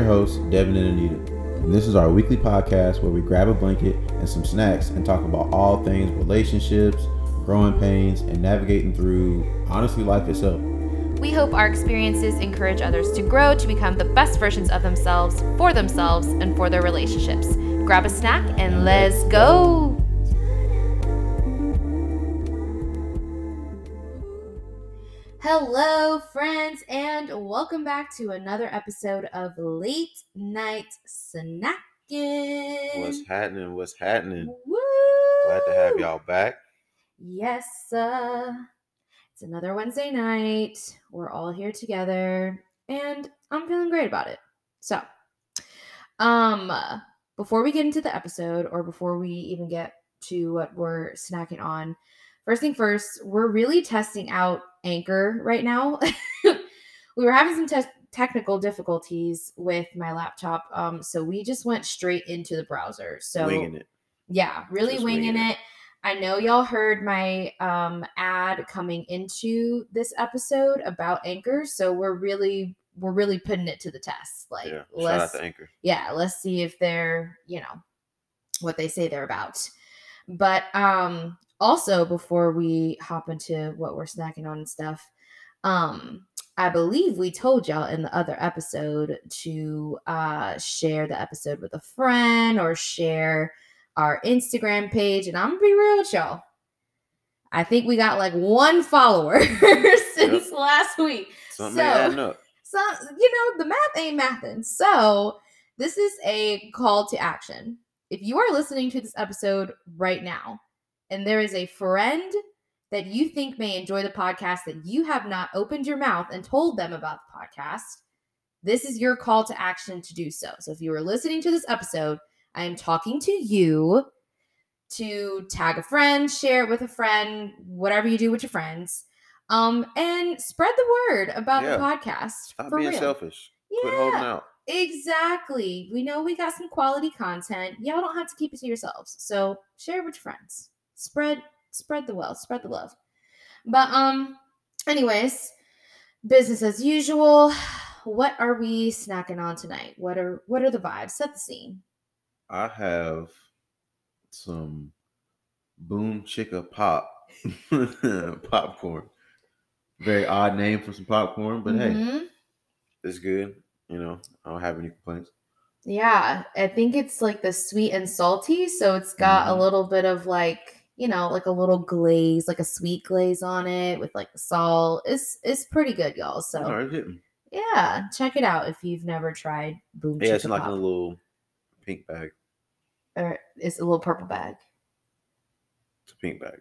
your hosts, Devin and Anita. And this is our weekly podcast where we grab a blanket and some snacks and talk about all things relationships, growing pains, and navigating through, honestly, life itself. We hope our experiences encourage others to grow to become the best versions of themselves, for themselves, and for their relationships. Grab a snack and let's go. Hello, friends, and welcome back to another episode of Late Night Snacking. What's happening? What's happening? Woo! Glad to have y'all back. Yes, uh, it's another Wednesday night. We're all here together, and I'm feeling great about it. So, um, before we get into the episode, or before we even get to what we're snacking on, first thing first, we're really testing out Anchor right now. we were having some te- technical difficulties with my laptop, um, so we just went straight into the browser. So Winging it. yeah, really Just winging, winging it. I know y'all heard my um ad coming into this episode about Anchor, so we're really we're really putting it to the test. Like Yeah. Let's out to Anchor. yeah, let's see if they're, you know, what they say they're about. But um also before we hop into what we're snacking on and stuff, um I believe we told y'all in the other episode to uh share the episode with a friend or share our Instagram page and I'm gonna be real with y'all. I think we got like one follower since last week Something So- adding up. so you know the math ain't mathing so this is a call to action if you are listening to this episode right now and there is a friend that you think may enjoy the podcast that you have not opened your mouth and told them about the podcast this is your call to action to do so so if you are listening to this episode i am talking to you to tag a friend share it with a friend whatever you do with your friends um, and spread the word about Yeah. the podcast. Stop for being real. selfish. Quit holding Yeah, out. exactly. We know we got some quality content. Y'all don't have to keep it to yourselves. So share it with your friends. Spread, spread the wealth, spread the love. But um, anyways, business as usual. What are we snacking on tonight? What are what are the vibes? Set the scene. I have some Boom Chicka Pop popcorn. Very odd name for some popcorn, but hey, Mhm. it's good. You know, I don't have any complaints. Yeah, I think it's like the sweet and salty, so it's got a Mhm. little bit of like, you know, like a little glaze, like a sweet glaze on it with like the salt. It's it's pretty good, y'all. So right, yeah, check it out if you've never tried Boom Yeah, it's in like Pop. a little pink bag. or it's a little purple bag. It's a pink bag.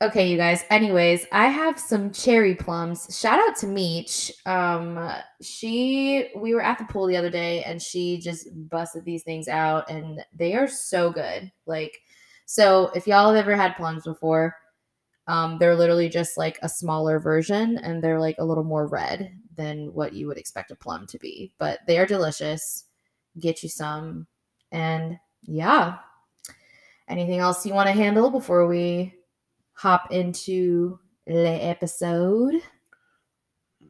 Okay, you guys. Anyways, I have some cherry plums. Shout out to Meech. Um, she we were at the pool the other day and she just busted these things out and they are so good. Like, so if y'all have ever had plums before, um, they're literally just like a smaller version and they're like a little more red than what you would expect a plum to be. But they are delicious. Get you some. And yeah. Anything else you want to handle before we hop into the episode.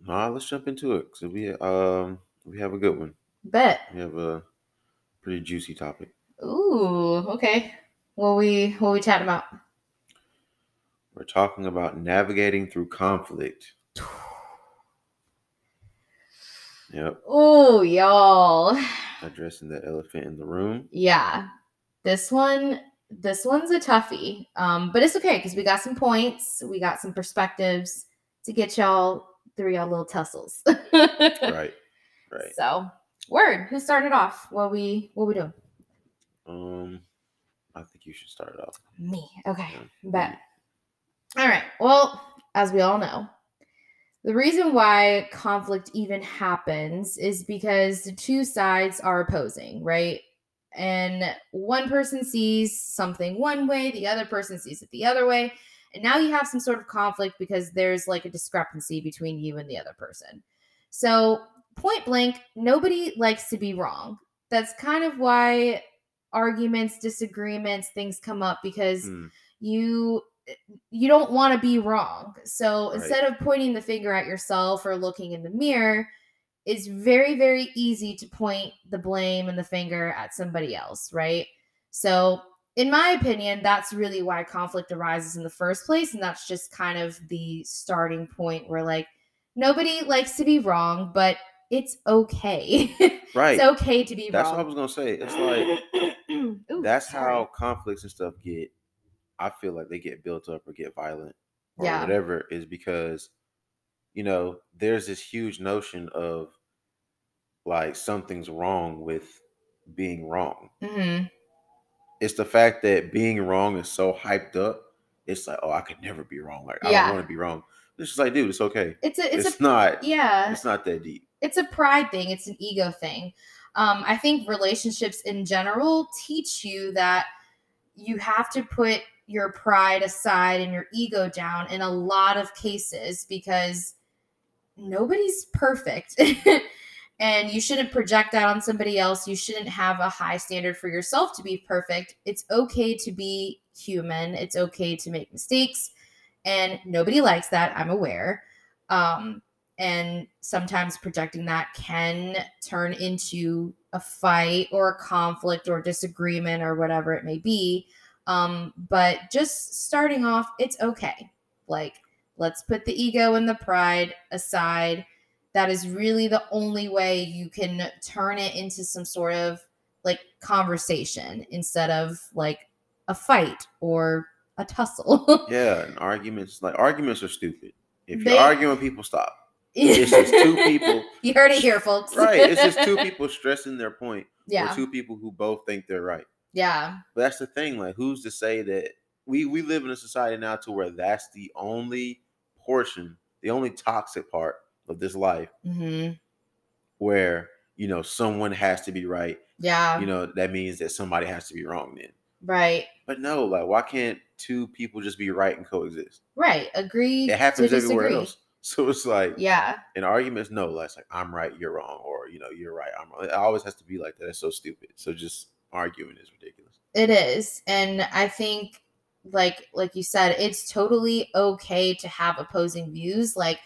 Nah, let's jump into it. So we um we have a good one. Bet. We have a pretty juicy topic. Ooh, okay. What we what we chatting about? We're talking about navigating through conflict. Yep, Oh, y'all. addressing the elephant in the room. Yeah. This one this one's a toughie. Um, but it's okay because we got some points, we got some perspectives to get y'all through y'all little tussles. Right, right. So word, who started off? What we what we doing? Um, I think you should start it off. Me. Okay. Yeah. Bet. All right. Well, as we all know, the reason why conflict even happens is because the two sides are opposing, right? And one person sees something one way, the other person sees it the other way. And now you have some sort of conflict because there's like a discrepancy between you and the other person. So, point blank, nobody likes to be wrong. That's kind of why arguments, disagreements, things come up because Mm, you you don't want to be wrong. So Right. instead of pointing the finger at yourself or looking in the mirror, it's very, very easy to point the blame and the finger at somebody else, right? So, in my opinion, that's really why conflict arises in the first place. And that's just kind of the starting point where, like, nobody likes to be wrong, but it's okay. Right. it's okay to be That's wrong. That's what I was gonna say. It's like Ooh, that's sorry. how conflicts and stuff get. I feel like they get built up or get violent or Yeah. whatever is because you know there's this huge notion of like something's wrong with being wrong. Mhm. It's the fact that being wrong is so hyped up. It's like, oh, I could never be wrong. Like I don't want to be wrong. It's just like, dude, it's okay. It's a, It's, it's, a, not. yeah. It's not that deep. it's a pride thing it's an ego thing um, i think relationships in general teach you that you have to put your pride aside and your ego down in a lot of cases because nobody's perfect and you shouldn't project that on somebody else. You shouldn't have a high standard for yourself to be perfect. It's okay to be human. It's okay to make mistakes and nobody likes that i'm aware. Um, and sometimes projecting that can turn into a fight or a conflict or disagreement or whatever it may be. Um, but just starting off it's okay. Like let's put the ego and the pride aside that is really the only way you can turn it into some sort of like conversation instead of like a fight or a tussle Yeah, and arguments like arguments are stupid. If you're arguing, people stop. It's just two people- you heard it here folks Right. It's just two people stressing their point, yeah or two people who both think they're right. yeah But that's the thing. Like, who's to say that we we live in a society now to where that's the only portion, the only toxic part of this life, hmm where you know someone has to be right. yeah You know that means that somebody has to be wrong. Then, right but no, like, why can't two people just be right and coexist? right agree It happens everywhere disagree. else. So it's like, yeah in arguments, no, like, like I'm right, you're wrong, or you know, you're right, I'm wrong. It always has to be like that. That's so stupid. So just arguing is ridiculous. It is. And I think like like you said, it's totally okay to have opposing views. Like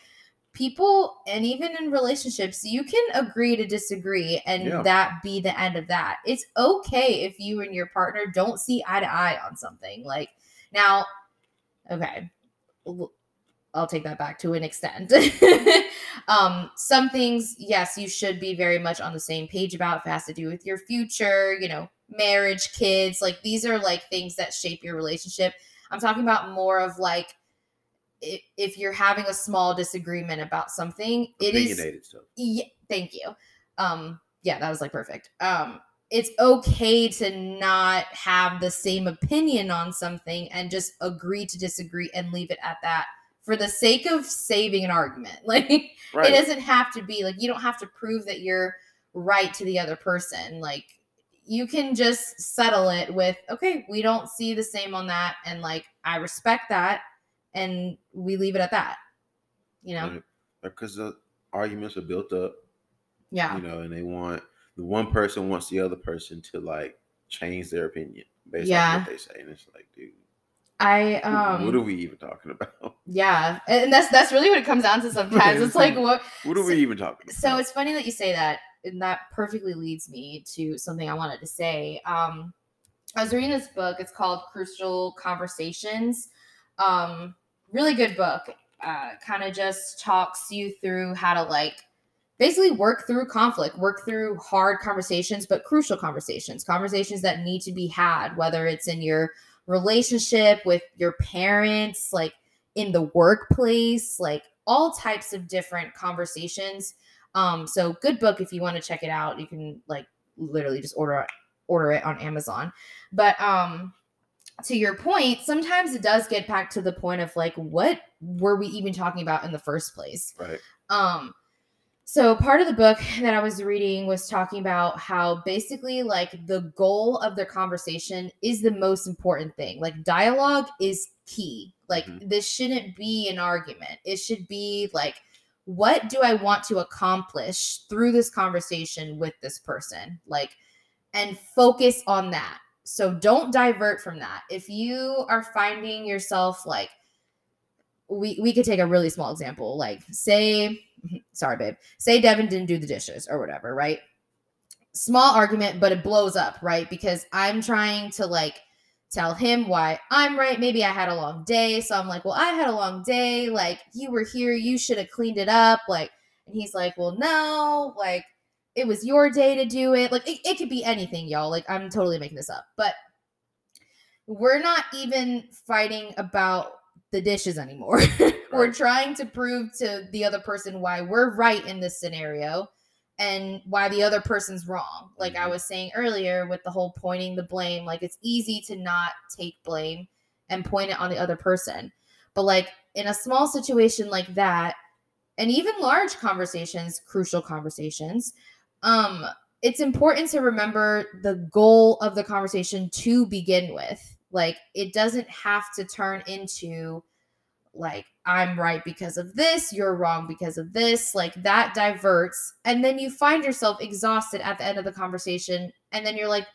people and even in relationships, you can agree to disagree and Yeah. that be the end of that. It's okay if you and your partner don't see eye to eye on something. Like now, okay. i'll take that back to an extent. um, some things, yes, you should be very much on the same page about if it has to do with your future, you know, marriage, kids. Like these are like things that shape your relationship. I'm talking about more of like if, if you're having a small disagreement about something, it is stuff. yeah, thank you. Um, yeah, that was like perfect. Um, it's okay to not have the same opinion on something and just agree to disagree and leave it at that for the sake of saving an argument. Like Right. it doesn't have to be like you don't have to prove that you're right to the other person. Like you can just settle it with, okay, we don't see the same on that, and like I respect that, and we leave it at that. You know? Because the arguments are built up, Yeah. you know, and they want the one person wants the other person to like change their opinion based on what they say, and it's like, dude, I um what are we even talking about? yeah, and that's that's really what it comes down to sometimes. It's like what What are So- we even talking about? so it's funny that you say that, and that perfectly leads me to something I wanted to say. Um I was reading this book, it's called Crucial Conversations. Um really good book. Uh kind of just talks you through how to like basically work through conflict, work through hard conversations, but crucial conversations, conversations that need to be had, whether it's in your relationship with your parents, like in the workplace, like all types of different conversations. Um, so good book if you want to check it out. You can like literally just order order it on Amazon. But um to your point, sometimes it does get back to the point of like what were we even talking about in the first place? right. Um, so part of the book that I was reading was talking about how basically like the goal of their conversation is the most important thing. Like dialogue is key. Like Mhm. this shouldn't be an argument. It should be like what do I want to accomplish through this conversation with this person? Like and focus on that. So don't divert from that. If you are finding yourself like we we could take a really small example, like say sorry babe, say Devin didn't do the dishes or whatever, right? Small argument, but it blows up, right? Because I'm trying to like tell him why I'm right. Maybe I had a long day. So I'm like, well, I had a long day. Like, you were here. You should have cleaned it up. Like, and he's like, well, no, like, it was your day to do it. Like, it, it could be anything, y'all. Like, I'm totally making this up. But we're not even fighting about the dishes anymore. we're trying to prove to the other person why we're right in this scenario and why the other person's wrong. Like I Mhm. was saying earlier with the whole pointing the blame, like it's easy to not take blame and point it on the other person. But like in a small situation like that, and even large conversations, crucial conversations, um it's important to remember the goal of the conversation to begin with. Like it doesn't have to turn into like I'm right because of this, you're wrong because of this. Like that diverts. And then you find yourself exhausted at the end of the conversation. And then you're like,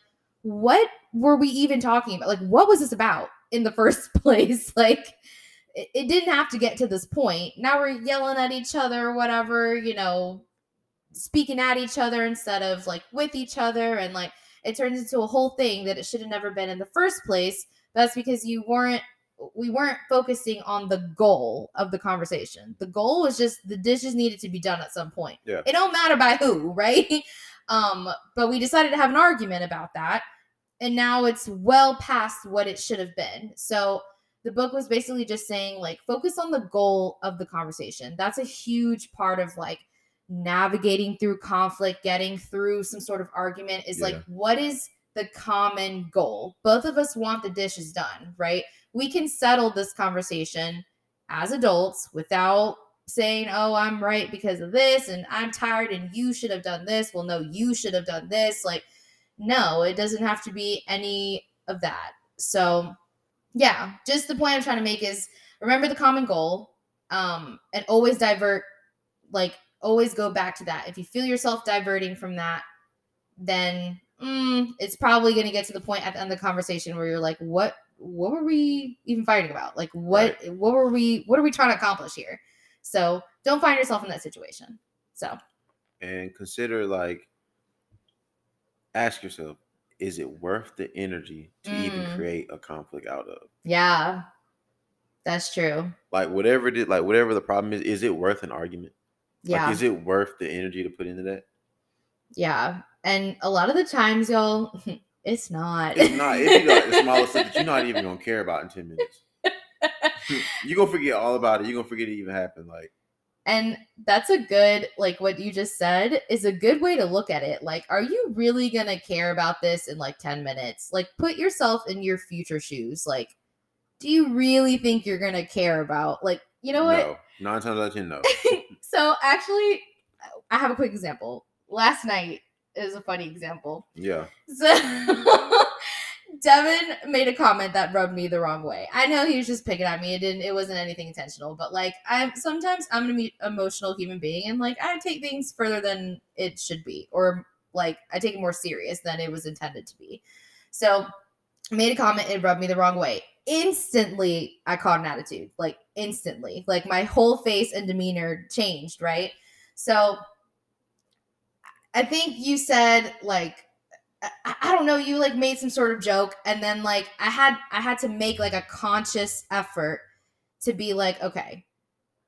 what were we even talking about? Like, what was this about in the first place? Like, it, it didn't have to get to this point. Now we're yelling at each other, whatever, you know, speaking at each other instead of like with each other. And like, it turns into a whole thing that it should have never been in the first place. That's because you weren't we weren't focusing on the goal of the conversation. The goal was just the dishes needed to be done at some point. Yeah. It don't matter by who, right? Um, but we decided to have an argument about that. And now it's well past what it should have been. So the book was basically just saying, like, focus on the goal of the conversation. That's a huge part of like navigating through conflict, getting through some sort of argument is like, what is the common goal? Both of us want the dishes done, right? we can settle this conversation as adults without saying, "Oh, I'm right because of this and I'm tired and you should have done this." Well, no, you should have done this. Like no, it doesn't have to be any of that. So, yeah, just the point I'm trying to make is remember the common goal um and always divert like always go back to that. If you feel yourself diverting from that, then mm, it's probably going to get to the point at the end of the conversation where you're like, "What what were we even fighting about? Like what what were we what are we trying to accomplish here? So don't find yourself in that situation. So and consider like ask yourself is it worth the energy to even Mm. create a conflict out of yeah, that's true. like whatever it is like whatever the problem is is it worth an argument Yeah, like is it worth the energy to put into that yeah. And a lot of the times, y'all, it's not. it's not be like the smallest stuff that you're not even gonna care about in 10 minutes you're gonna forget all about it you're gonna forget it even happened like And that's a good, like what you just said, is a good way to look at it. Like, are you really going to care about this in like 10 minutes? Like, put yourself in your future shoes. Like, do you really think you're going to care about, like, you know what? no nine times out of ten no So, actually, I have a quick example. Last night is a funny example. yeah So Devin made a comment that rubbed me the wrong way. I know he was just picking at me. It didn't. It wasn't anything intentional. But like, I'm sometimes I'm an emotional human being, and like I take things further than it should be, or like I take it more serious than it was intended to be. So made a comment. It rubbed me the wrong way. Instantly, I caught an attitude. Like instantly, like my whole face and demeanor changed. Right. So I think you said like I, I don't know you like made some sort of joke and then like i had i had to make like a conscious effort to be like okay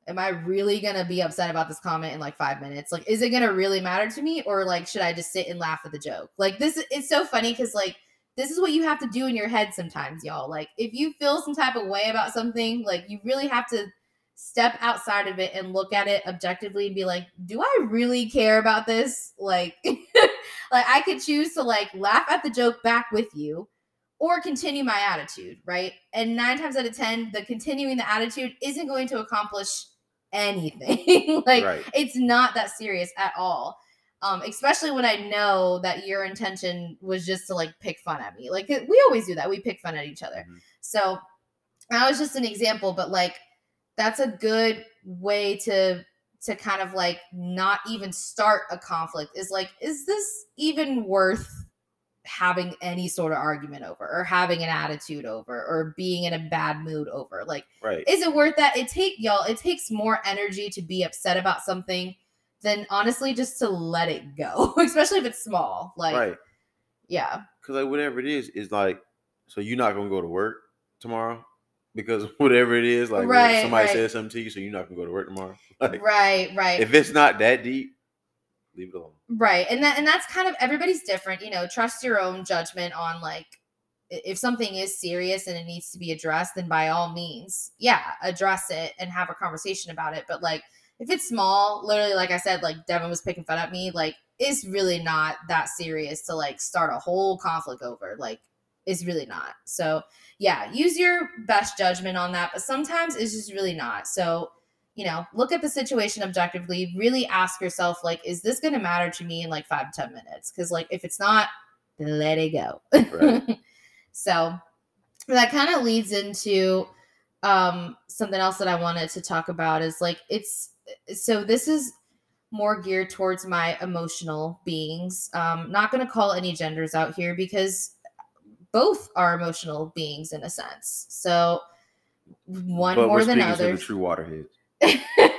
am i really gonna be upset about this comment in like five minutes like is it gonna really matter to me or like should i just sit and laugh at the joke like this is so funny because like this is what you have to do in your head sometimes y'all like if you feel some type of way about something like you really have to step outside of it and look at it objectively and be like do i really care about this like like I could choose to like laugh at the joke back with you or continue my attitude, right? And nine times out of 10, the continuing the attitude isn't going to accomplish anything. like right it's not that serious at all. Um, especially when I know that your intention was just to like pick fun at me. Like we always do that. We pick fun at each other. Mhm. So that was just an example, but like that's a good way to to kind of like not even start a conflict is like is this even worth having any sort of argument over or having an attitude over or being in a bad mood over. Like, Right. is it worth that? It take y'all, it takes more energy to be upset about something than honestly just to let it go, especially if it's small. Like, right. yeah. Because like whatever it is, is like, so you're not gonna go to work tomorrow because whatever it is, like Right, somebody right. says something to you, so you're not gonna go to work tomorrow. Like, right, right. if it's not that deep, leave it alone. Right. And that and that's kind of everybody's different, you know, trust your own judgment on like if something is serious and it needs to be addressed, then by all means, yeah, address it and have a conversation about it. But like if it's small, literally like I said, like Devin was picking fun at me, like it's really not that serious to like start a whole conflict over. Like it's really not. So yeah, use your best judgment on that. But sometimes it's just really not. So you know, look at the situation objectively, really ask yourself, like, is this going to matter to me in like five to 10 minutes? Because, like, if it's not, let it go. Right. so that kind of leads into um, something else that I wanted to talk about is like, it's so this is more geared towards my emotional beings. Um, not going to call any genders out here because both are emotional beings in a sense. So one but more than speaking to the others true waterheads.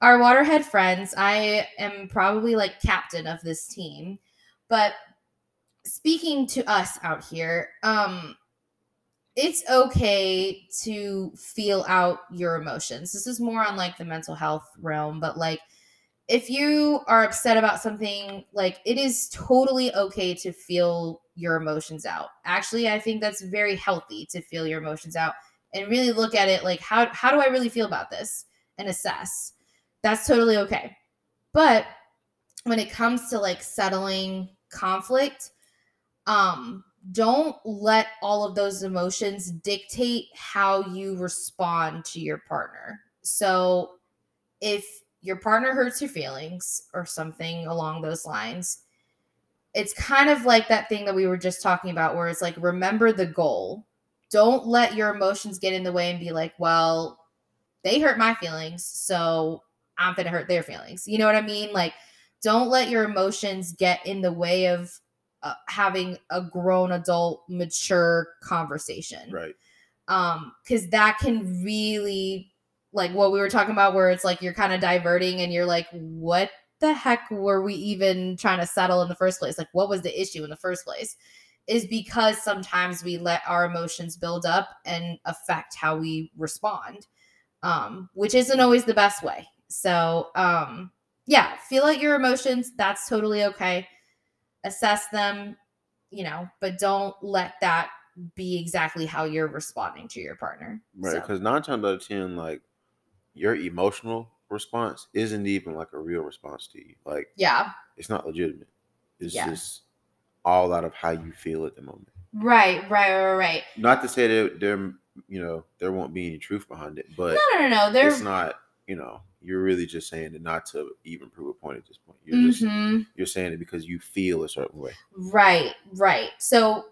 our waterhead friends i am probably like captain of this team but speaking to us out here um it's okay to feel out your emotions. This is more on like the mental health realm but like if you are upset about something like it is totally okay to feel your emotions out. Actually i think that's very healthy to feel your emotions out and really look at it like how how do i really feel about this and assess? That's totally okay. But when it comes to like settling conflict um don't let all of those emotions dictate how you respond to your partner. So if your partner hurts your feelings or something along those lines it's kind of like that thing that we were just talking about where it's like remember the goal. Don't let your emotions get in the way and be like well they hurt my feelings so i'm gonna hurt their feelings. You know what i mean? Like don't let your emotions get in the way of uh, having a grown adult mature conversation. Right. um because that can really like what we were talking about where it's like you're kind of diverting and you're like what the heck were we even trying to settle in the first place? Like what was the issue in the first place? is because sometimes we let our emotions build up and affect how we respond um which isn't always the best way. So um yeah feel out your emotions. That's totally okay assess them you know but don't let that be exactly how you're responding to your partner Right. So, Because nine times out of ten, like your emotional response isn't even like a real response to you. Like yeah it's not legitimate. It's Yeah. just all out of how you feel at the moment. right right right right Not to say that there, you know, there won't be any truth behind it, but no no no no they're it's not. You know, you're really just saying it not to even prove a point at this point. You're just Mhm. you're saying it because you feel a certain way. Right, right. So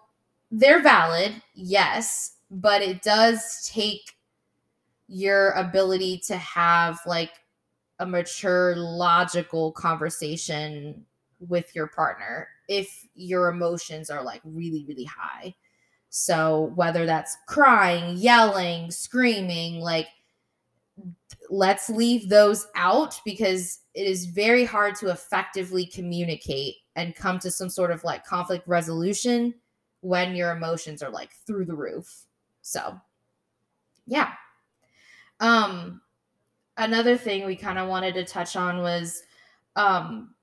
they're valid, yes, but it does take your ability to have like a mature, logical conversation with your partner if your emotions are like really, really high. So whether that's crying, yelling, screaming, like let's leave those out because it is very hard to effectively communicate and come to some sort of like conflict resolution when your emotions are like through the roof. So, yeah. Um another thing we kind of wanted to touch on was um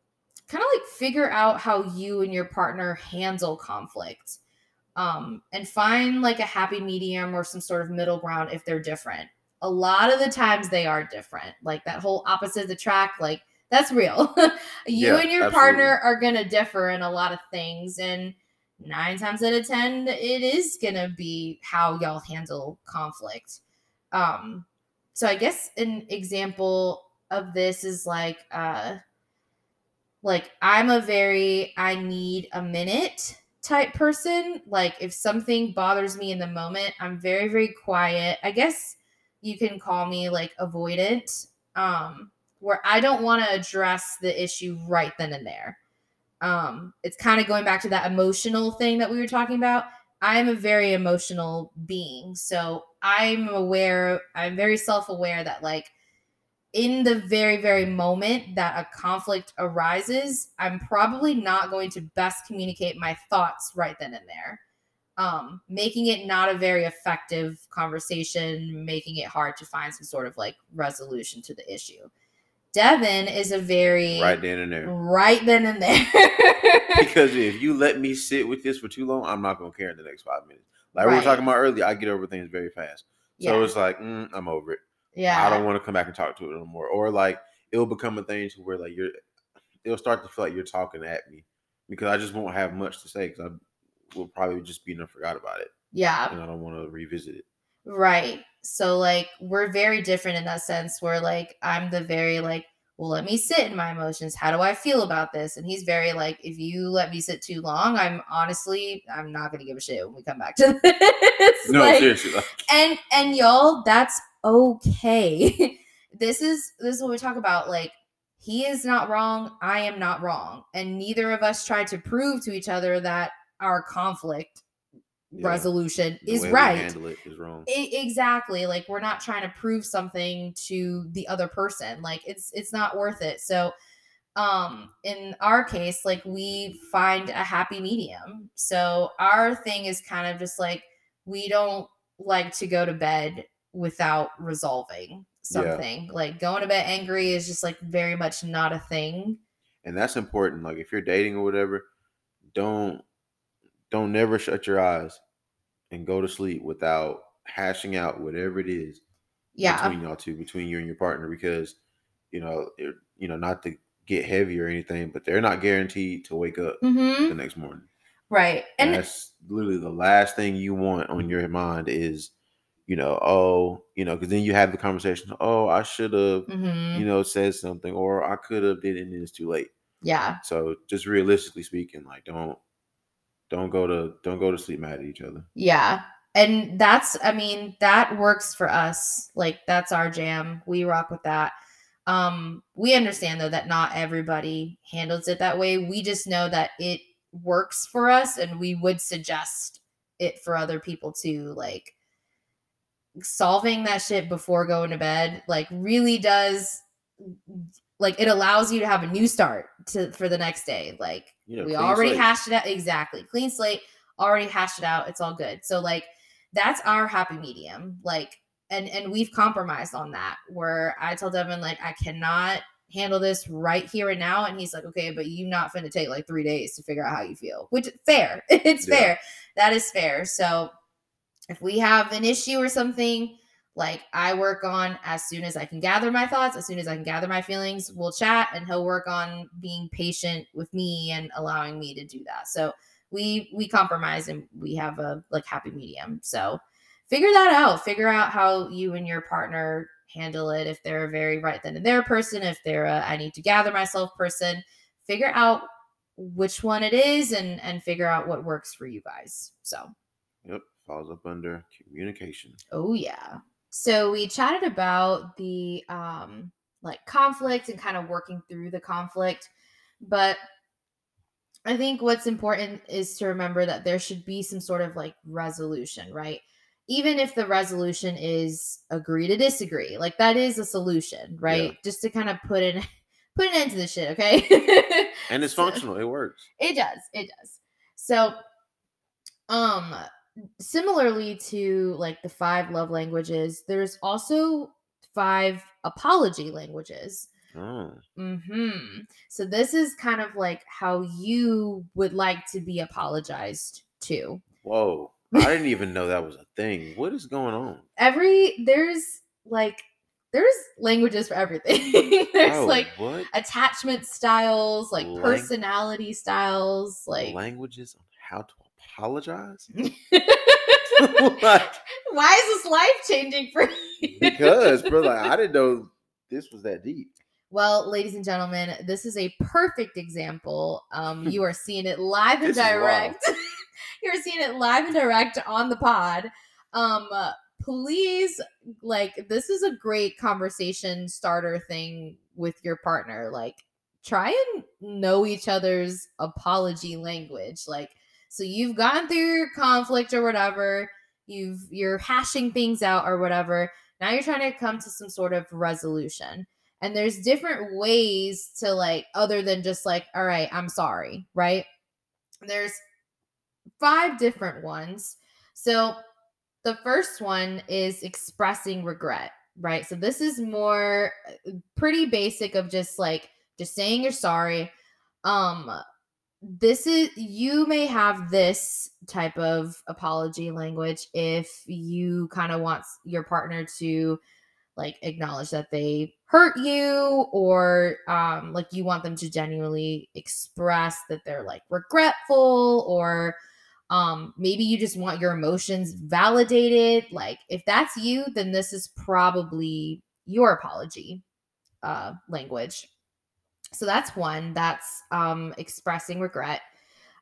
kind of like figure out how you and your partner handle conflict. Um and find like a happy medium or some sort of middle ground if they're different a lot of the times they are different. Like that whole opposite attract, like that's real. you Yeah, and your absolutely. partner are gonna differ in a lot of things, and nine times out of ten, it is gonna be how y'all handle conflict. Um, so I guess an example of this is like, uh, like I'm a very I need a minute type person. Like if something bothers me in the moment, I'm very very quiet. I guess you can call me like avoidant um where i don't want to address the issue right then and there. Um it's kind of going back to that emotional thing that we were talking about. I'm a very emotional being so i'm aware i'm very self-aware that like in the very very moment that a conflict arises i'm probably not going to best communicate my thoughts right then and there um making it not a very effective conversation making it hard to find some sort of like resolution to the issue devin is a very Right then and there. right then and there Because if you let me sit with this for too long, I'm not gonna care in the next five minutes. Like we were talking about earlier, I get over things very fast. So yeah it's like, mm, I'm over it. yeah I don't want to come back and talk to it no more. Or like it'll become a thing to where like you're it'll start to feel like you're talking at me because I just won't have much to say because I will probably just be and forgot about it. yeah And I don't want to revisit it. Right. So like we're very different in that sense where like I'm the very like, well, let me sit in my emotions. How do I feel about this? And he's very like, if you let me sit too long, I'm honestly, I'm not gonna give a shit when we come back to this. No, Like, seriously. And and y'all, that's okay. this is this is what we talk about. Like he is not wrong, I am not wrong. And neither of us try to prove to each other that our conflict Yeah. resolution the is right. handle it is wrong. I- exactly like we're not trying to prove something to the other person like it's it's not worth it so um in our case like we find a happy medium so our thing is kind of just like we don't like to go to bed without resolving something like going to bed angry is just like very much not a thing and that's important. Like if you're dating or whatever, don't don't never shut your eyes and go to sleep without hashing out whatever it is yeah between y'all two, between you and your partner, because you know, it, you know, not to get heavy or anything, but they're not guaranteed to wake up hmm the next morning. right And and that's literally the last thing you want on your mind is, you know, oh, you know, because then you have the conversation, oh, I should have, mhm, you know, said something, or I could have did it and it's too late. yeah So just realistically speaking, like don't don't go to don't go to sleep mad at each other. Yeah. And that's, I mean, that works for us. Like, that's our jam. We rock with that. Um, we understand though that not everybody handles it that way. We just know that it works for us and we would suggest it for other people too. Like, solving that shit before going to bed, like, really does like it allows you to have a new start to for the next day. Like know, we already slate. hashed it out exactly clean slate already hashed it out it's all good so like that's our happy medium like and and we've compromised on that where i tell devin like i cannot handle this right here and now and he's like okay but you not finna take like three days to figure out how you feel which fair it's Yeah. fair that is fair so if we have an issue or something like I work on as soon as I can gather my thoughts, as soon as I can gather my feelings, we'll chat and he'll work on being patient with me and allowing me to do that. So we we compromise and we have a like happy medium. So figure that out. Figure out how you and your partner handle it. If they're a very right then and there person, if they're a I need to gather myself person, figure out which one it is and and figure out what works for you guys. So Yep, falls up under communication. Oh yeah. So we chatted about the um like conflict and kind of working through the conflict, but I think what's important is to remember that there should be some sort of like resolution, right? Even if the resolution is agree to disagree, like that is a solution, right? Just to kind of put in put an end to this shit, okay? And it's So- functional. It works. it does. It does. So, um, similarly to like the five love languages, there's also five apology languages. Oh, hmm So this is kind of like how you would like to be apologized to. whoa! I didn't even know that was a thing. What is going on? Every there's like there's languages for everything. there's Oh, like what attachment styles, like Lang- personality styles, like languages on how to apologize? like, Why is this life changing for you? because, bro, like, I didn't know this was that deep. well, ladies and gentlemen, this is a perfect example. Um, you are seeing it live and This is wild. direct. You're seeing it live and direct on the pod. Um, uh, please, like, this is a great conversation starter thing with your partner. Like, try and know each other's apology language. Like, so you've gone through your conflict or whatever, you've you're hashing things out or whatever. Now you're trying to come to some sort of resolution. And there's different ways to like other than just like, all right, I'm sorry, right? There's five different ones. So the first one is expressing regret, right? So this is more uh, pretty basic of just like just saying you're sorry. Um this is you may have this type of apology language if you kind of want your partner to like acknowledge that they hurt you or um like you want them to genuinely express that they're like regretful or um maybe you just want your emotions validated like if that's you then this is probably your apology uh language so that's one that's um expressing regret.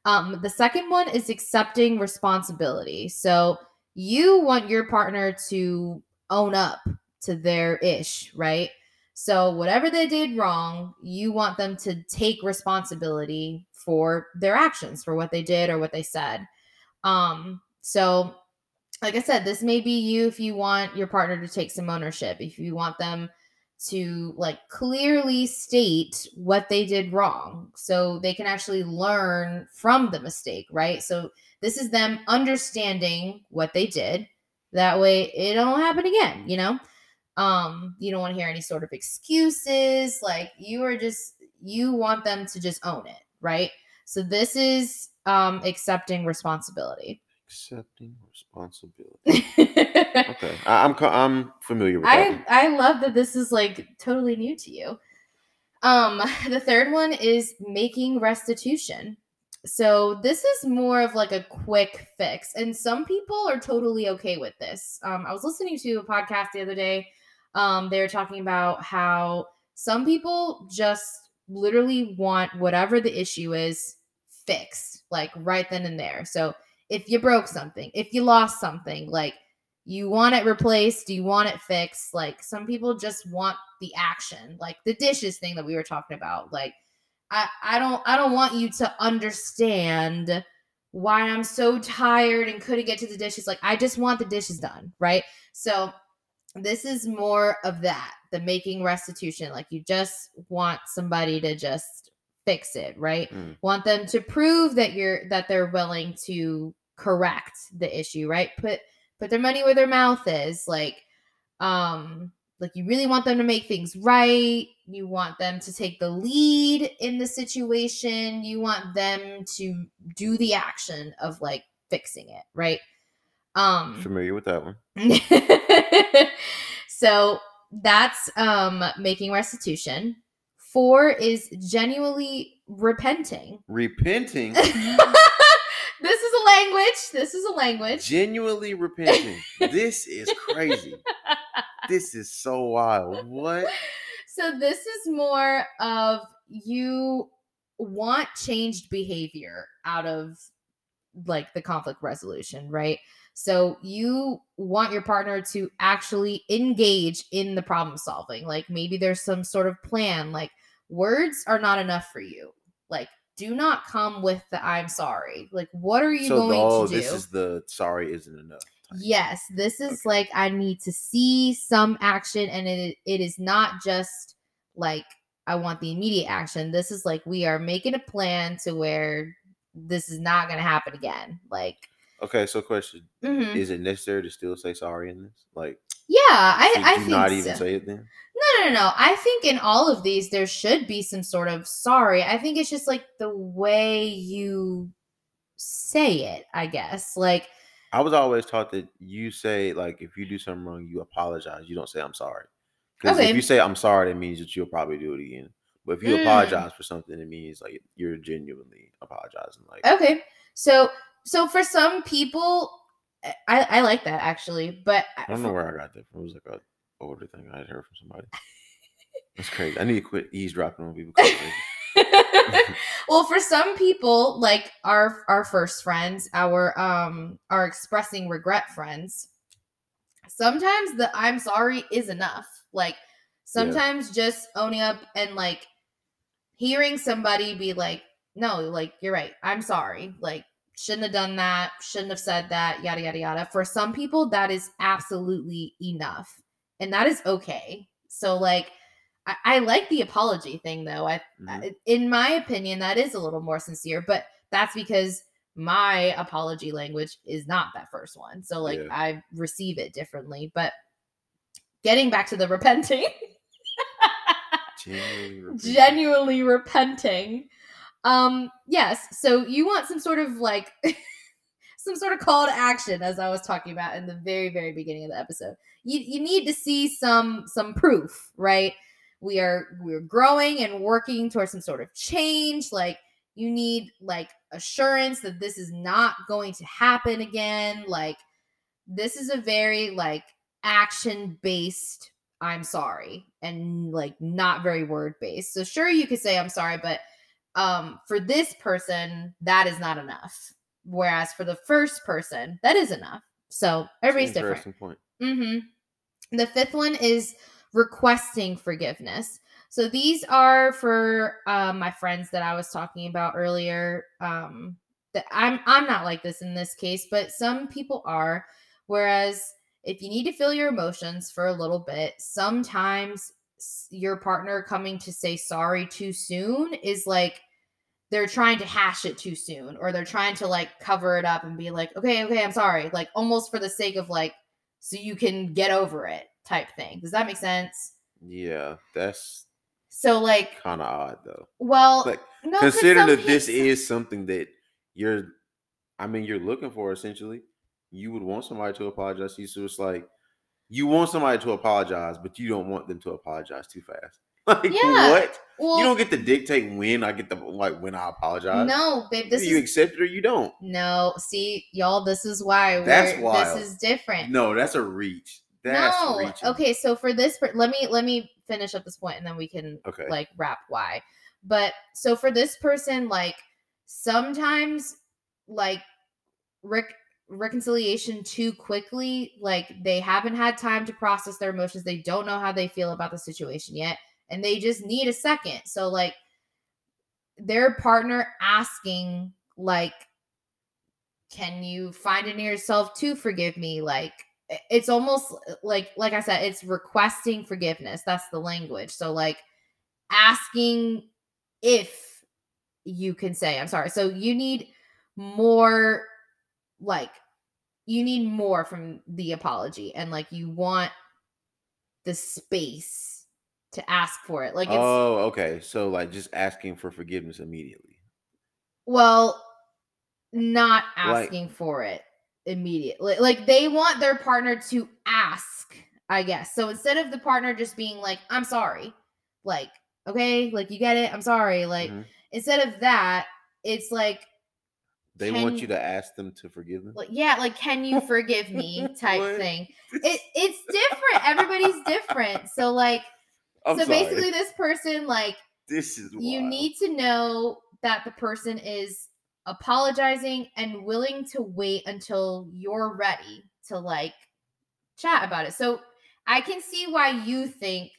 Um the second one is accepting responsibility. So you want your partner to own up to their ish right? So whatever they did wrong you want them to take responsibility for their actions for what they did or what they said. Um, so like I said, this may be you if you want your partner to take some ownership, if you want them to like clearly state what they did wrong so they can actually learn from the mistake, right? So this is them understanding what they did. That way it don't happen again, you know? Um, you don't want to hear any sort of excuses. Like you are just you want them to just own it, right? So this is um, accepting responsibility. Accepting responsibility. okay, I, am I'm, I'm familiar with I, that. I love that this is like totally new to you. Um, the third one is making restitution. So this is more of like a quick fix, and some people are totally okay with this. Um, I was listening to a podcast the other day. Um, they were talking about how some people just literally want whatever the issue is fixed, like right then and there. So if you broke something, if you lost something, like you want it replaced, do you want it fixed? Like some people just want the action, like the dishes thing that we were talking about. Like I, I don't I don't want you to understand why I'm so tired and couldn't get to the dishes. Like I just want the dishes done, right? So this is more of that, the making restitution. Like you just want somebody to just fix it, right? Mm. Want them to prove that you're that they're willing to correct the issue, right? Put put their money where their mouth is. Like um like you really want them to make things right. You want them to take the lead in the situation. You want them to do the action of like fixing it, right? Um familiar with that one. so that's um making restitution. Four is genuinely repenting. Repenting? this is a language. This is a language. Genuinely repenting. this is crazy. this is so wild. What? So this is more of you want changed behavior out of like the conflict resolution, right? So you want your partner to actually engage in the problem solving. Like maybe there's some sort of plan, like words are not enough for you. Like, do not come with the I'm sorry. Like, what are you so going oh, to do? This is the sorry isn't enough. Time. Yes, this is okay. like I need to see some action, and it it is not just like I want the immediate action. This is like we are making a plan to where this is not going to happen again. Like, okay, so question: mm-hmm. Is it necessary to still say sorry in this? Like, yeah, I, I think not even say it then. No, no, no. I think in all of these there should be some sort of sorry. I think it's just like the way you say it. I guess like. I was always taught that you say like if you do something wrong, you apologize. You don't say I'm sorry. Because okay. if you say I'm sorry, that means that you'll probably do it again. But if you mm. apologize for something, it means like you're genuinely apologizing. Like okay, so so for some people, I, I like that actually, but I don't know where I got that from. It was like a older thing I had heard from somebody. That's crazy. I need to quit eavesdropping on people. well, for some people, like our our first friends, our um our expressing regret friends, sometimes the I'm sorry is enough. Like sometimes yeah. just owning up and like hearing somebody be like, no, like, you're right. I'm sorry. Like, shouldn't have done that, shouldn't have said that, yada, yada, yada. For some people, that is absolutely enough. And that is okay. So, like, I, I like the apology thing though. I, mm-hmm. In my opinion, that is a little more sincere, but that's because my apology language is not that first one. So, like, yeah. I receive it differently. But getting back to the repenting, genuinely repenting. genuinely repenting um, yes. So you want some sort of like some sort of call to action, as I was talking about in the very, very beginning of the episode. You you need to see some some proof, right? We are we're growing and working towards some sort of change. Like you need like assurance that this is not going to happen again. Like this is a very like action based I'm sorry and like not very word based. So sure you could say I'm sorry, but um, for this person, that is not enough. Whereas for the first person, that is enough. So everybody's different. Point. Mm-hmm. The fifth one is requesting forgiveness. So these are for uh, my friends that I was talking about earlier. Um, that I'm I'm not like this in this case, but some people are. Whereas if you need to feel your emotions for a little bit, sometimes your partner coming to say sorry too soon is like they're trying to hash it too soon or they're trying to like cover it up and be like okay okay i'm sorry like almost for the sake of like so you can get over it type thing. Does that make sense? Yeah that's so like kind of odd though. Well like no, consider that this is something that you're i mean you're looking for essentially. You would want somebody to apologize to you so it's like you want somebody to apologize but you don't want them to apologize too fast Like yeah. what? Well, you don't get to dictate when I get the like when I apologize. No, babe. This you is, accept it or you don't. No, see, y'all. This is why. That's why this is different. No, that's a reach. That's no. Reaching. Okay, so for this, let me let me finish up this point and then we can okay. like wrap why. But so for this person, like sometimes, like Rick reconciliation too quickly like they haven't had time to process their emotions they don't know how they feel about the situation yet and they just need a second. So like their partner asking like can you find in yourself to forgive me like it's almost uh, like like I said it's requesting forgiveness. That's the language. So like asking if you can say I'm sorry. So you need more like you need more from the apology and like you want the space to ask for it. Like, oh, okay. So, like, just asking for forgiveness immediately. Well, not asking like, for it immediately. Like, they want their partner to ask, I guess. So instead of the partner just being like, I'm sorry, like, okay, like, you get it, I'm sorry. Like, mm-hmm. instead of that, it's like, they can, want you to ask them to forgive them. Like, yeah, like can you forgive me type thing. It it's different. Everybody's different. So like I'm so sorry. basically, this person, like, this is you need to know that the person is apologizing and willing to wait until you're ready to like chat about it. So I can see why you think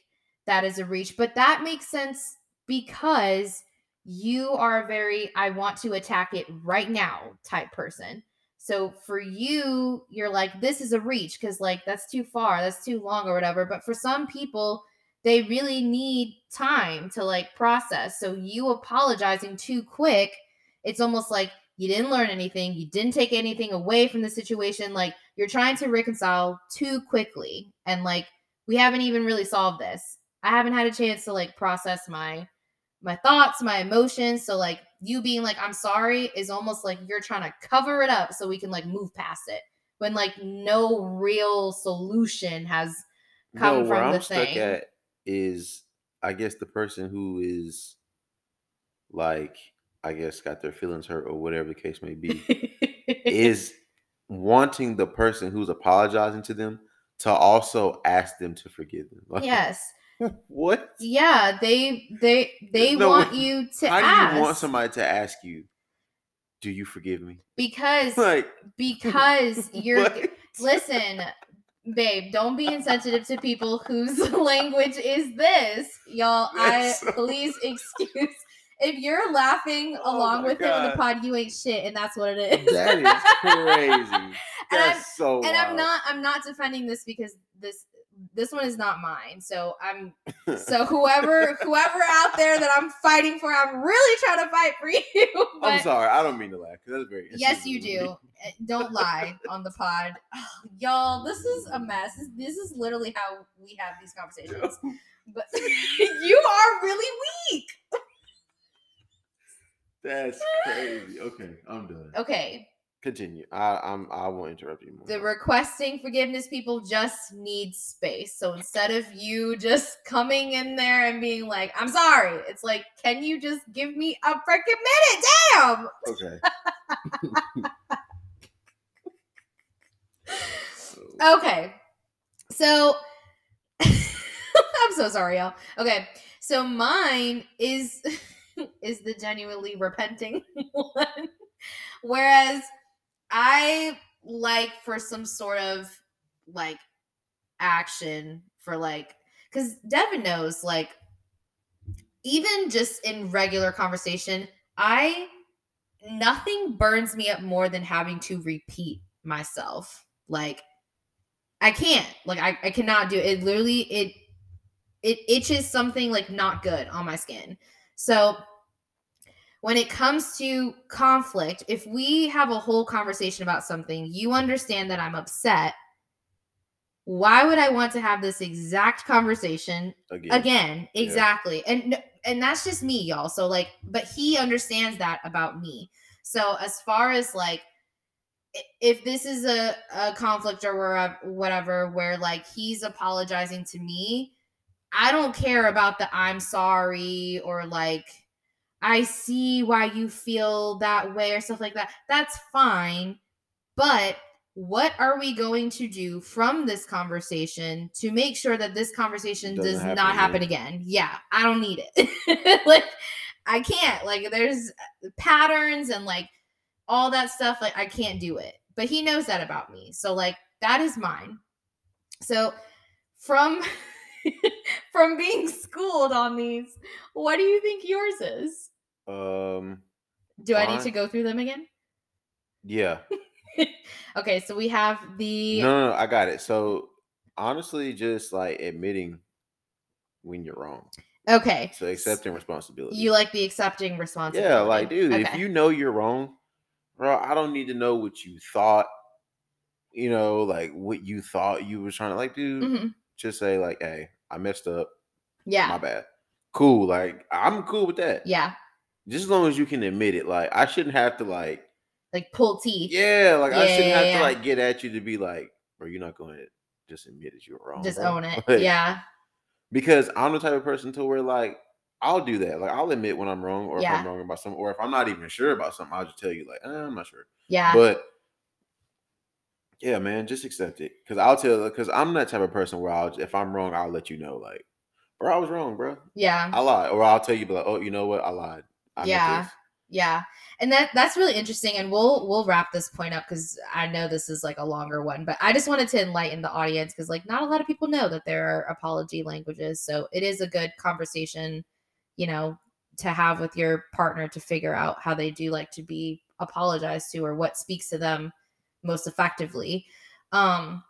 that is a reach, but that makes sense because you are a very I want to attack it right now type person. So for you, you're like, this is a reach because like that's too far, that's too long or whatever. But for some people, they really need time to like process. So you apologizing too quick, it's almost like you didn't learn anything, you didn't take anything away from the situation. Like you're trying to reconcile too quickly. And like we haven't even really solved this. I haven't had a chance to like process my my thoughts, my emotions. So like you being like I'm sorry is almost like you're trying to cover it up so we can like move past it. When like no real solution has come no, from I'm the thing. At is I guess the person who is like I guess got their feelings hurt or whatever the case may be is wanting the person who's apologizing to them to also ask them to forgive them. Like, yes. what? Yeah, they they they no, want you to How ask. do you want somebody to ask you, do you forgive me? Because like because you're listen, babe, don't be insensitive to people whose language is this, y'all. I please excuse if you're laughing oh along with God. him in the pod, you ain't shit, and that's what it is. That is crazy. that's and so. And wild. I'm not. I'm not defending this because this this one is not mine. So I'm so whoever whoever out there that I'm fighting for, I'm really trying to fight for you. But I'm sorry, I don't mean to laugh that's very. Yes, you do. Eh, don't lie on the pod, y'all. This is a mess. This, this is literally how we have these conversations. But you are really weak. That's crazy. Okay, I'm done. Okay. Continue. I I'm I won't interrupt you more. The requesting forgiveness people just need space. So instead of you just coming in there and being like, "I'm sorry," it's like, "Can you just give me a freaking minute?" Damn. Okay. okay. So I'm so sorry, y'all. Okay. So mine is is the genuinely repenting one. Whereas I like for some sort of like action for like because Devin knows like even just in regular conversation, I nothing burns me up more than having to repeat myself. Like I can't. Like I, I cannot do it. it literally it it itches something like not good on my skin. So when it comes to conflict, if we have a whole conversation about something, you understand that I'm upset. Why would I want to have this exact conversation again? again exactly. Yeah. And and that's just me, y'all. So like but he understands that about me. So as far as like if this is a, a conflict or whatever where like he's apologizing to me, I don't care about the I'm sorry or like I see why you feel that way or stuff like that. That's fine. But what are we going to do from this conversation to make sure that this conversation does happen not happen again. again? Yeah, I don't need it. like I can't. Like there's uh, patterns and like all that stuff like I can't do it. But he knows that about me. So like that is mine. So from from being schooled on these, what do you think yours is? Um Do I need to go through them again? Yeah. okay, so we have the No, no, no, I got it. So honestly, just like admitting when you're wrong. Okay. So accepting responsibility. You like the accepting responsibility. Yeah, like dude, okay. if you know you're wrong, bro, I don't need to know what you thought, you know, like what you thought you were trying to like, dude. Mm-hmm just say like, "Hey, I messed up. Yeah, my bad." Cool. Like I'm cool with that. Yeah. Just as long as you can admit it. Like I shouldn't have to like like pull teeth. Yeah. Like yeah, I shouldn't yeah, have yeah. to like get at you to be like, "Bro, you're not going to just admit that you're wrong." Just bro. own it. Like, yeah. Because I'm the type of person to where like I'll do that. Like I'll admit when I'm wrong or if I'm wrong about something, or if I'm not even sure about something, I'll just tell you like, eh, I'm not sure. Yeah. But yeah, man, just accept it. Cause I'll tell. Cause I'm that type of person where I'll, if I'm wrong, I'll let you know. Like, bro, I was wrong, bro. Yeah, I lied, or I'll tell you, like, oh, you know what, I lied. I yeah, yeah, and that that's really interesting. And we'll we'll wrap this point up because I know this is like a longer one, but I just wanted to enlighten the audience because like not a lot of people know that there are apology languages, so it is a good conversation, you know, to have with your partner to figure out how they do like to be apologized to or what speaks to them most effectively. Um,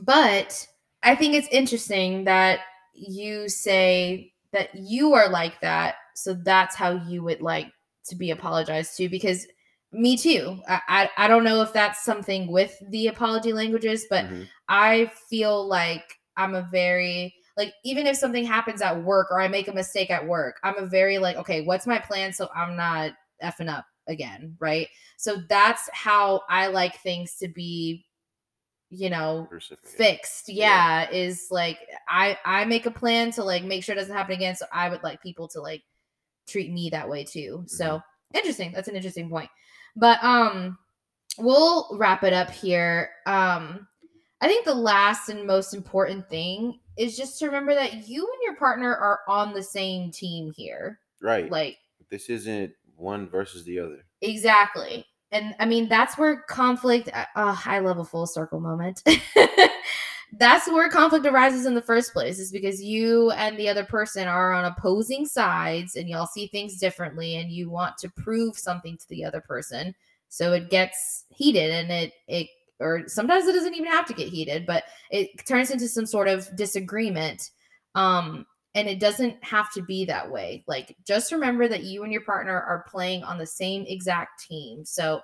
but I think it's interesting that you say that you are like that. So that's how you would like to be apologized to because me too. I, I, I don't know if that's something with the apology languages, but mm-hmm. I feel like I'm a very like even if something happens at work or I make a mistake at work, I'm a very like, okay, what's my plan so I'm not effing up again, right? So that's how I like things to be you know fixed. Yeah, yeah, is like i i make a plan to like make sure it doesn't happen again so i would like people to like treat me that way too. Mm-hmm. so interesting that's an interesting point. But um we'll wrap it up here. Um i think the last and most important thing is just to remember that you and your partner are on the same team here. Right. Like this isn't one versus the other. Exactly. And I mean, that's where conflict, uh, oh, I love a full circle moment. that's where conflict arises in the first place is because you and the other person are on opposing sides and y'all see things differently and you want to prove something to the other person so it gets heated and it it or sometimes it doesn't even have to get heated but it turns into some sort of disagreement um and it doesn't have to be that way. Like just remember that you and your partner are playing on the same exact team. So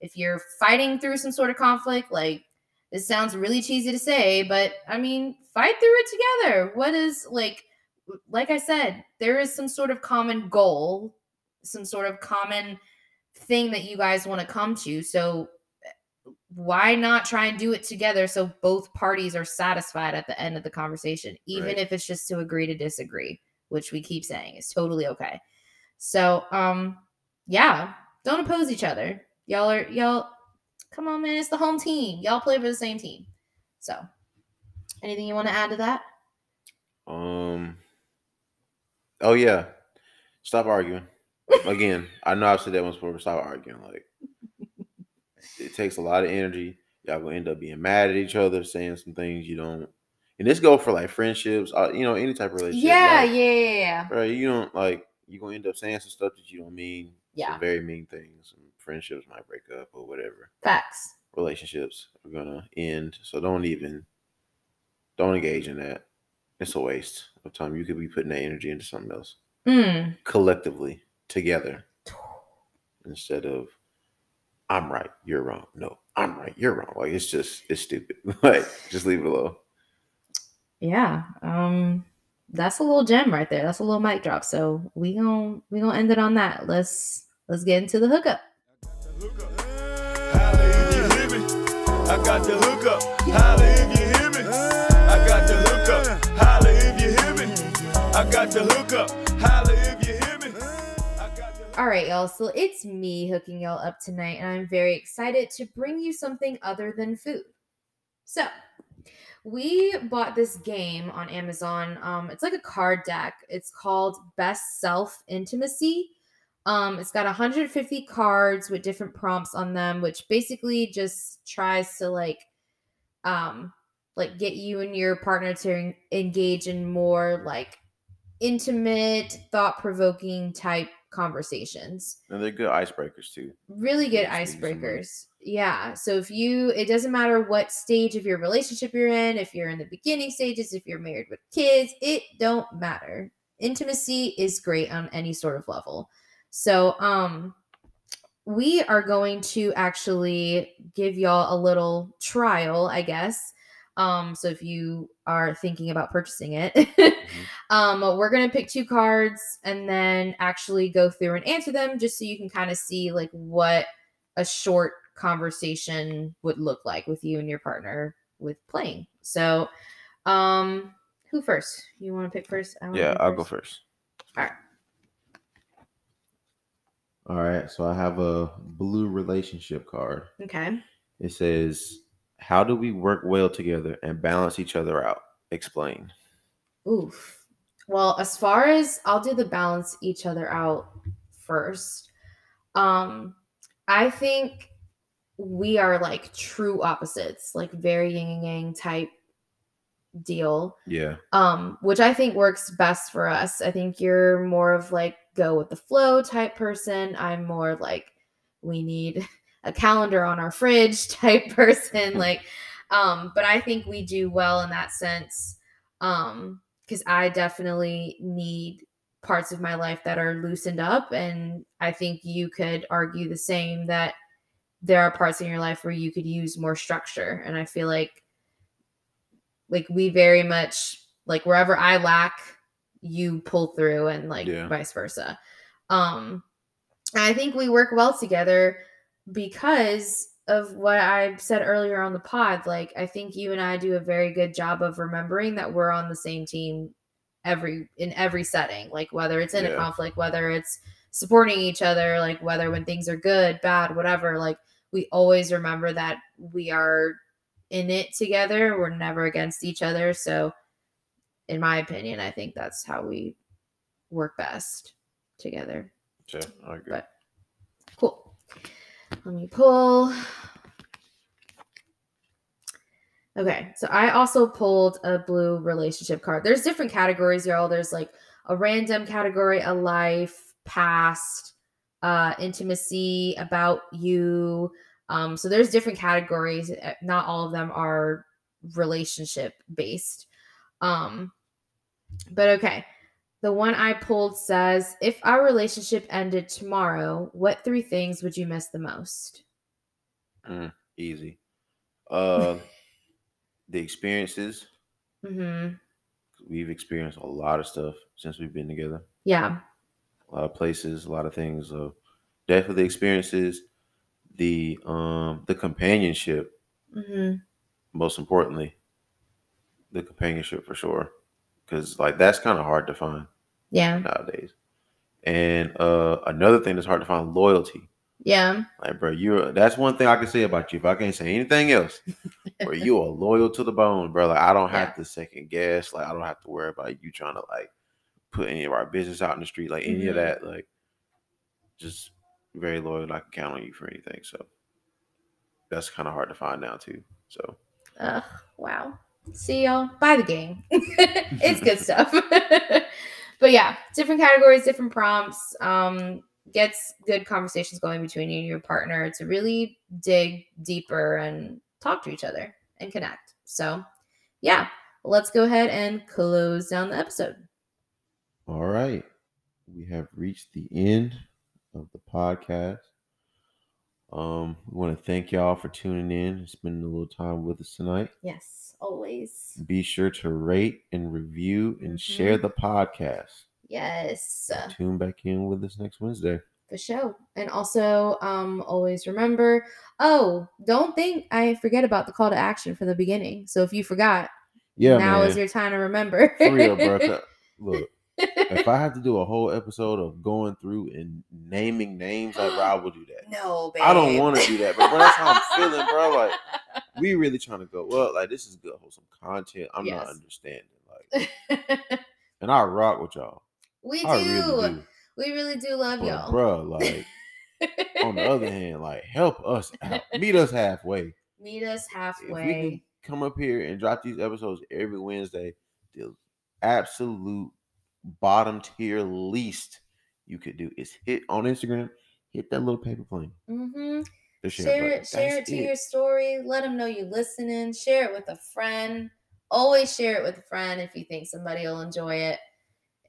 if you're fighting through some sort of conflict like this sounds really cheesy to say but i mean fight through it together. What is like like i said there is some sort of common goal some sort of common thing that you guys want to come to. So why not try and do it together so both parties are satisfied at the end of the conversation, even right. if it's just to agree to disagree, which we keep saying is totally okay. So, um, yeah, don't oppose each other. Y'all are y'all. Come on, man, it's the home team. Y'all play for the same team. So, anything you want to add to that? Um. Oh yeah, stop arguing. Again, I know I've said that once before, but stop arguing. Like it takes a lot of energy. Y'all gonna end up being mad at each other, saying some things you don't. And this go for like friendships, uh, you know, any type of relationship. Yeah, like, yeah, yeah, yeah. Right, you don't like you gonna end up saying some stuff that you don't mean. Yeah, very mean things. And friendships might break up or whatever. Facts. Relationships are gonna end, so don't even don't engage in that. It's a waste of time. You could be putting that energy into something else. Mm. Collectively, together, instead of I'm right, you're wrong. No, I'm right, you're wrong. Like it's just it's stupid. like just leave it alone. Yeah. Um that's a little gem right there. That's a little mic drop. So we gonna we gonna end it on that. Let's let's get into the hookup. I got the hookup. Holla if you hear me. I got the hookup. Holla if you hear me. I got the hookup. All right, y'all. So it's me hooking y'all up tonight, and I'm very excited to bring you something other than food. So, we bought this game on Amazon. Um, it's like a card deck. It's called Best Self Intimacy. Um, it's got 150 cards with different prompts on them, which basically just tries to like, um, like get you and your partner to engage in more like intimate, thought provoking type conversations. And they're good icebreakers too. Really good icebreakers. Yeah. So if you, it doesn't matter what stage of your relationship you're in, if you're in the beginning stages, if you're married with kids, it don't matter. Intimacy is great on any sort of level. So, um, we are going to actually give y'all a little trial, I guess, um, so if you are thinking about purchasing it, mm-hmm. um, we're gonna pick two cards and then actually go through and answer them just so you can kind of see like what a short conversation would look like with you and your partner with playing. So, um, who first? You want to pick first? yeah, I'll go first. All right. All right. So I have a blue relationship card. Okay. It says how do we work well together and balance each other out? Explain. Oof. Well, as far as I'll do the balance each other out first. Um, I think we are like true opposites, like very yin and yang type deal. Yeah. Um, which I think works best for us. I think you're more of like go with the flow type person. I'm more like we need a calendar on our fridge type person like um but i think we do well in that sense um because i definitely need parts of my life that are loosened up and i think you could argue the same that there are parts in your life where you could use more structure and i feel like like we very much like wherever i lack you pull through and like yeah. vice versa um i think we work well together because of what I said earlier on the pod. Like, I think you and I do a very good job of remembering that we're on the same team every in every setting. Like, whether it's in yeah. a conflict, whether it's supporting each other, like whether when things are good, bad, whatever. Like, we always remember that we are in it together. We're never against each other. So, in my opinion, I think that's how we work best together. Yeah, I agree. But. Let me pull. Okay, so I also pulled a blue relationship card. There's different categories, y'all. There's like a random category, a life, past, uh, intimacy, about you. Um, so there's different categories. Eh, not all of them are relationship based. Um, but okay. The one I pulled says, if our relationship ended tomorrow, what three things would you miss the most? Mm, easy. Uh the experiences. Mm-hmm. We've experienced a lot of stuff since we've been together. Yeah. A lot of places, a lot of things. So definitely experiences, the um the companionship. Mm-hmm. Most importantly, the companionship for sure. Cause like that's kind of hard to find. Yeah. Nowadays. And uh another thing that's hard to find, loyalty. Yeah. Like, bro, you're that's one thing I can say about you. If I can't say anything else, bro, you are loyal to the bone, bro. Like, I don't have yeah. to second guess. Like, I don't have to worry about you trying to like put any of our business out in the street, like any mm-hmm. of that. Like, just very loyal. I can count on you for anything. So that's kind of hard to find now too. So, uh, wow. See y'all. Buy the game. it's good stuff. but yeah, different categories, different prompts. Um, gets good conversations going between you and your partner to really dig deeper and talk to each other and connect. So, yeah, let's go ahead and close down the episode. All right. We have reached the end of the podcast. Um, we want to thank y'all for tuning in and spending a little time with us tonight. Yes, always. Be sure to rate and review and mm-hmm. share the podcast. Yes. Tune back in with us next Wednesday. For sure. And also, um, always remember, oh, don't think I forget about the call to action for the beginning. So if you forgot, yeah, now man. is your time to remember. For real, bro. Look, if I have to do a whole episode of going through and naming names, like bro, I will do that. No, babe. I don't want to do that, but bro, that's how I'm feeling, bro. Like we really trying to go well. Like this is good wholesome content. I'm yes. not understanding. Like, and I rock with y'all. We do. Really do. We really do love but, y'all. Bro, like on the other hand, like help us out. Meet us halfway. Meet us halfway. come up here and drop these episodes every Wednesday, the absolute bottom tier least you could do is hit on Instagram, hit that little paper plane. Mm-hmm. Share, share it, share it to it. your story. Let them know you're listening. Share it with a friend. Always share it with a friend if you think somebody will enjoy it.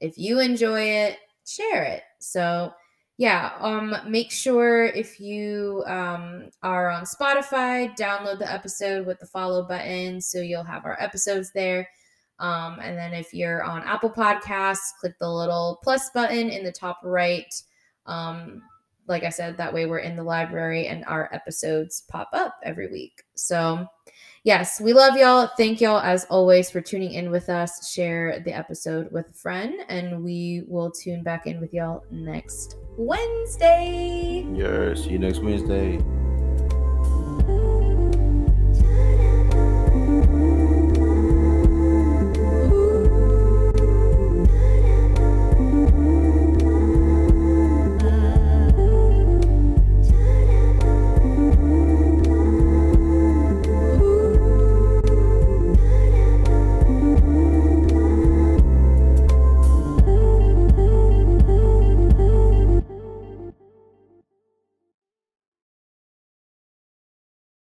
If you enjoy it, share it. So yeah, um, make sure if you um, are on Spotify, download the episode with the follow button so you'll have our episodes there. Um, and then if you're on Apple Podcasts, click the little plus button in the top right. Um, like I said, that way we're in the library and our episodes pop up every week. So yes, we love y'all. Thank y'all as always for tuning in with us. Share the episode with a friend, and we will tune back in with y'all next Wednesday. Yeah, see you next Wednesday.